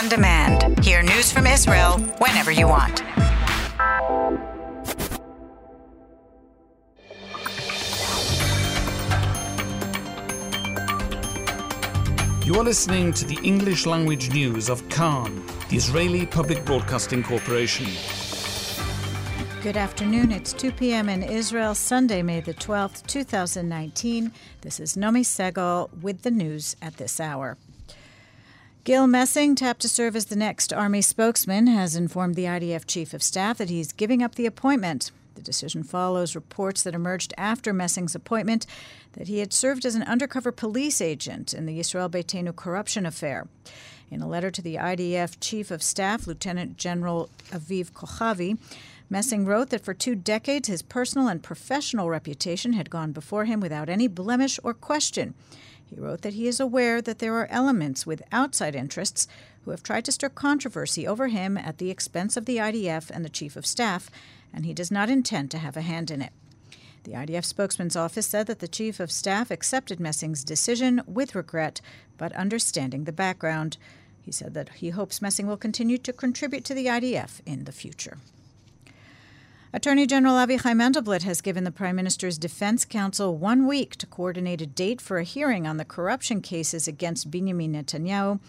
on demand. Hear news from Israel whenever you want. You are listening to the English language news of Kan, the Israeli Public Broadcasting Corporation. Good afternoon. It's 2 p.m. in Israel, Sunday, May the 12th, 2019. This is Nomi Segal with the news at this hour. Gil Messing, tapped to serve as the next Army spokesman, has informed the IDF Chief of Staff that he's giving up the appointment. The decision follows reports that emerged after Messing's appointment that he had served as an undercover police agent in the Israel Beitenu corruption affair. In a letter to the IDF Chief of Staff, Lieutenant General Aviv Kochavi, Messing wrote that for two decades his personal and professional reputation had gone before him without any blemish or question. He wrote that he is aware that there are elements with outside interests who have tried to stir controversy over him at the expense of the IDF and the Chief of Staff, and he does not intend to have a hand in it. The IDF spokesman's office said that the Chief of Staff accepted Messing's decision with regret, but understanding the background. He said that he hopes Messing will continue to contribute to the IDF in the future. Attorney General Avichai Mandelblit has given the Prime Minister's Defense Counsel one week to coordinate a date for a hearing on the corruption cases against Benjamin Netanyahu.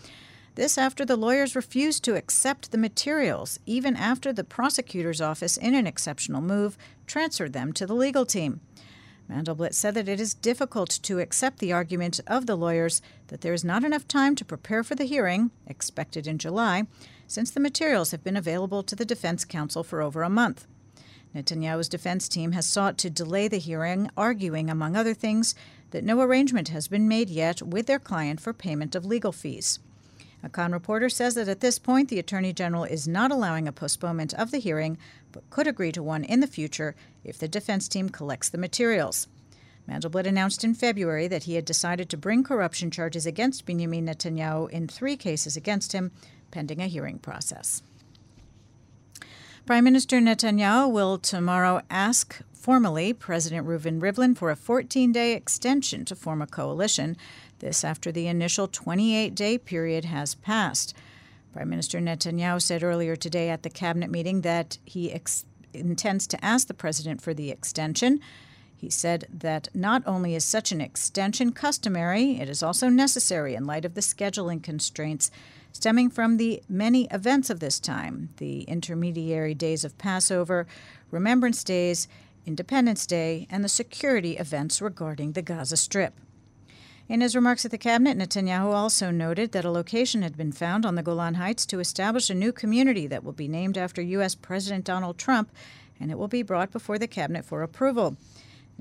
This after the lawyers refused to accept the materials, even after the prosecutor's office, in an exceptional move, transferred them to the legal team. Mandelblit said that it is difficult to accept the argument of the lawyers that there is not enough time to prepare for the hearing, expected in July, since the materials have been available to the Defense Counsel for over a month. Netanyahu's defense team has sought to delay the hearing, arguing, among other things, that no arrangement has been made yet with their client for payment of legal fees. A Kan reporter says that at this point the Attorney General is not allowing a postponement of the hearing, but could agree to one in the future if the defense team collects the materials. Mandelblit announced in February that he had decided to bring corruption charges against Benjamin Netanyahu in three cases against him, pending a hearing process. Prime Minister Netanyahu will tomorrow ask formally President Reuven Rivlin for a 14 day extension to form a coalition. This after the initial 28 day period has passed. Prime Minister Netanyahu said earlier today at the cabinet meeting that he ex- intends to ask the president for the extension. He said that not only is such an extension customary, it is also necessary in light of the scheduling constraints stemming from the many events of this time the intermediary days of Passover, Remembrance Days, Independence Day, and the security events regarding the Gaza Strip. In his remarks at the cabinet, Netanyahu also noted that a location had been found on the Golan Heights to establish a new community that will be named after U.S. President Donald Trump, and it will be brought before the cabinet for approval.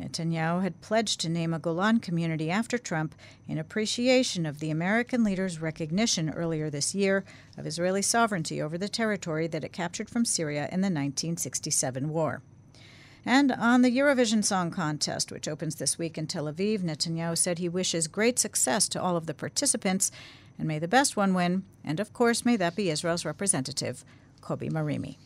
Netanyahu had pledged to name a Golan community after Trump in appreciation of the American leader's recognition earlier this year of Israeli sovereignty over the territory that it captured from Syria in the 1967 war. And on the Eurovision Song Contest, which opens this week in Tel Aviv, Netanyahu said he wishes great success to all of the participants and may the best one win, and of course, may that be Israel's representative, Kobi Marimi.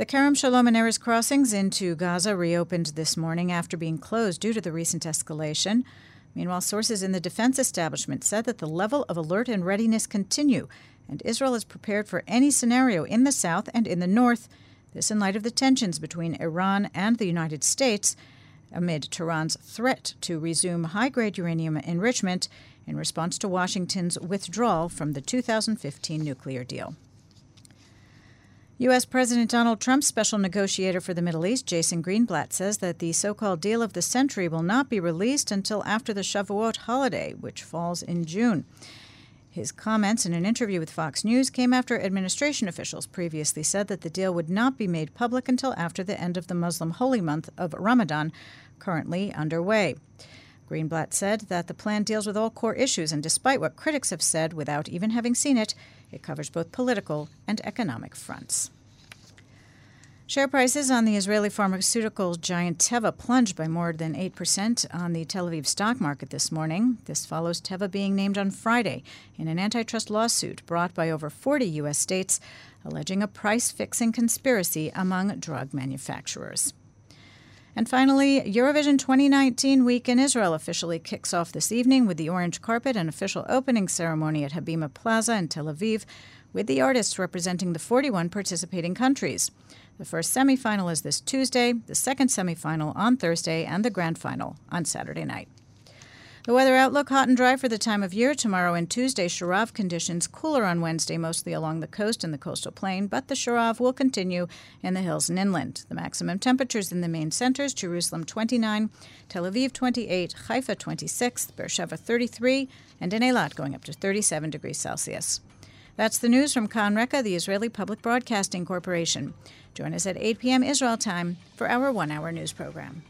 The Kerem Shalom and Erez crossings into Gaza reopened this morning after being closed due to the recent escalation. Meanwhile, sources in the defense establishment said that the level of alert and readiness continue, and Israel is prepared for any scenario in the south and in the north. This in light of the tensions between Iran and the United States amid Tehran's threat to resume high grade uranium enrichment in response to Washington's withdrawal from the 2015 nuclear deal. U.S. President Donald Trump's special negotiator for the Middle East, Jason Greenblatt, says that the so called deal of the century will not be released until after the Shavuot holiday, which falls in June. His comments in an interview with Fox News came after administration officials previously said that the deal would not be made public until after the end of the Muslim holy month of Ramadan, currently underway. Greenblatt said that the plan deals with all core issues, and despite what critics have said without even having seen it, it covers both political and economic fronts. Share prices on the Israeli pharmaceutical giant Teva plunged by more than 8% on the Tel Aviv stock market this morning. This follows Teva being named on Friday in an antitrust lawsuit brought by over 40 U.S. states alleging a price fixing conspiracy among drug manufacturers. And finally, Eurovision 2019 week in Israel officially kicks off this evening with the orange carpet and official opening ceremony at Habima Plaza in Tel Aviv, with the artists representing the 41 participating countries. The first semifinal is this Tuesday, the second semifinal on Thursday, and the grand final on Saturday night. The weather outlook hot and dry for the time of year. Tomorrow and Tuesday, Sharav conditions cooler on Wednesday, mostly along the coast and the coastal plain, but the Sharav will continue in the hills and inland. The maximum temperatures in the main centers Jerusalem 29, Tel Aviv 28, Haifa 26, Beersheba 33, and in Eilat going up to 37 degrees Celsius. That's the news from Kan Reka, the Israeli Public Broadcasting Corporation. Join us at 8 p.m. Israel time for our one hour news program.